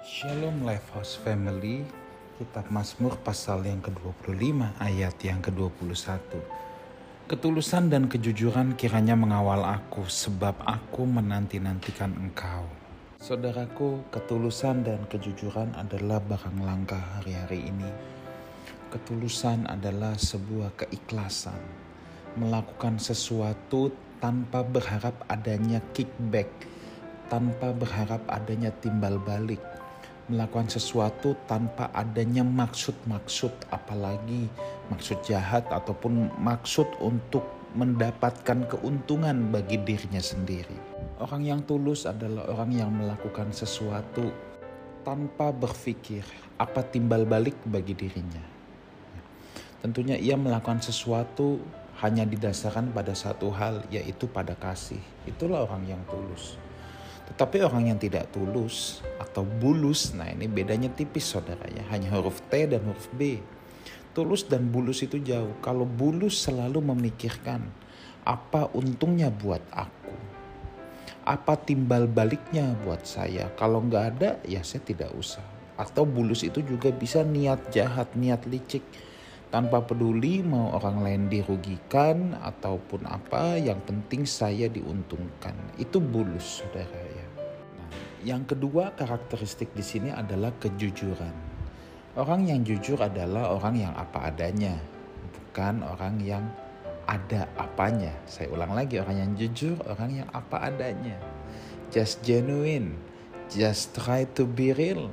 Shalom Lifehouse Family, Kitab Mazmur pasal yang ke-25 ayat yang ke-21. Ketulusan dan kejujuran kiranya mengawal aku sebab aku menanti-nantikan engkau. Saudaraku, ketulusan dan kejujuran adalah barang langka hari-hari ini. Ketulusan adalah sebuah keikhlasan, melakukan sesuatu tanpa berharap adanya kickback, tanpa berharap adanya timbal balik, melakukan sesuatu tanpa adanya maksud-maksud, apalagi maksud jahat ataupun maksud untuk mendapatkan keuntungan bagi dirinya sendiri. Orang yang tulus adalah orang yang melakukan sesuatu tanpa berpikir apa timbal balik bagi dirinya. Tentunya ia melakukan sesuatu hanya didasarkan pada satu hal, yaitu pada kasih. Itulah orang yang tulus. Tetapi orang yang tidak tulus atau bulus, nah ini bedanya tipis saudara ya, hanya huruf T dan huruf B. Tulus dan bulus itu jauh. Kalau bulus selalu memikirkan apa untungnya buat aku, apa timbal baliknya buat saya. Kalau nggak ada, ya saya tidak usah. Atau bulus itu juga bisa niat jahat, niat licik tanpa peduli mau orang lain dirugikan ataupun apa, yang penting saya diuntungkan. Itu bulus, saudara ya. Nah, yang kedua karakteristik di sini adalah kejujuran. Orang yang jujur adalah orang yang apa adanya, bukan orang yang ada apanya. Saya ulang lagi, orang yang jujur, orang yang apa adanya. Just genuine, just try to be real.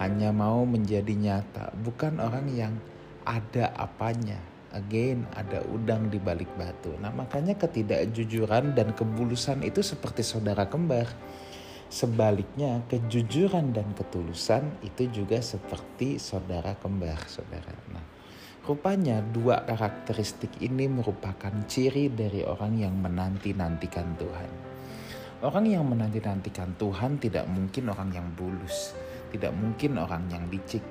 Hanya mau menjadi nyata, bukan orang yang ada apanya. Again, ada udang di balik batu. Nah, makanya ketidakjujuran dan kebulusan itu seperti saudara kembar. Sebaliknya, kejujuran dan ketulusan itu juga seperti saudara kembar, saudara. Nah, rupanya dua karakteristik ini merupakan ciri dari orang yang menanti-nantikan Tuhan. Orang yang menanti-nantikan Tuhan tidak mungkin orang yang bulus, tidak mungkin orang yang licik,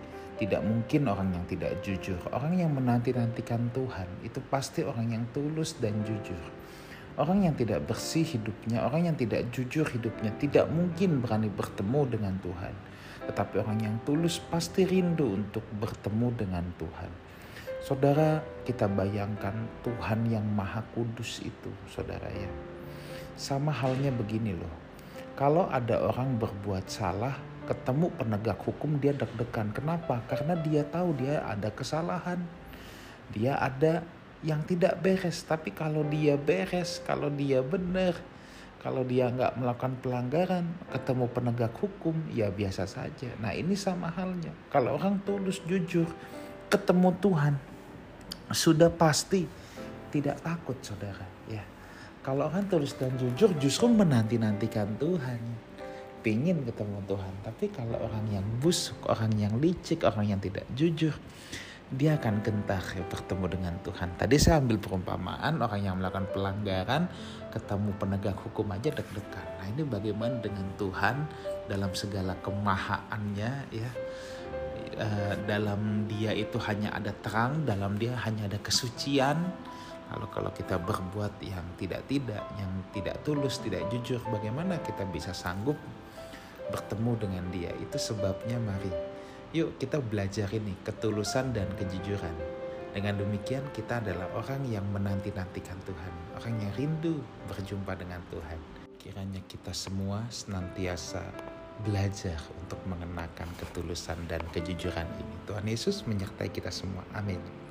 tidak mungkin orang yang tidak jujur. Orang yang menanti-nantikan Tuhan itu pasti orang yang tulus dan jujur. Orang yang tidak bersih hidupnya, orang yang tidak jujur hidupnya, tidak mungkin berani bertemu dengan Tuhan. Tetapi orang yang tulus pasti rindu untuk bertemu dengan Tuhan. Saudara, kita bayangkan Tuhan yang Maha Kudus itu, saudara ya. Sama halnya begini loh. Kalau ada orang berbuat salah, ketemu penegak hukum dia deg-degan. Kenapa? Karena dia tahu dia ada kesalahan. Dia ada yang tidak beres. Tapi kalau dia beres, kalau dia benar, kalau dia nggak melakukan pelanggaran, ketemu penegak hukum, ya biasa saja. Nah ini sama halnya. Kalau orang tulus jujur, ketemu Tuhan, sudah pasti tidak takut saudara. Ya, kalau orang tulus dan jujur justru menanti-nantikan Tuhan pingin ketemu Tuhan. Tapi kalau orang yang busuk, orang yang licik, orang yang tidak jujur, dia akan gentar ya, bertemu dengan Tuhan. Tadi saya ambil perumpamaan orang yang melakukan pelanggaran ketemu penegak hukum aja deg-degan. Nah ini bagaimana dengan Tuhan dalam segala kemahaannya ya. E, dalam dia itu hanya ada terang, dalam dia hanya ada kesucian. Kalau kalau kita berbuat yang tidak-tidak, yang tidak tulus, tidak jujur, bagaimana kita bisa sanggup bertemu dengan dia. Itu sebabnya mari yuk kita belajar ini ketulusan dan kejujuran. Dengan demikian kita adalah orang yang menanti-nantikan Tuhan, orang yang rindu berjumpa dengan Tuhan. Kiranya kita semua senantiasa belajar untuk mengenakan ketulusan dan kejujuran ini. Tuhan Yesus menyertai kita semua. Amin.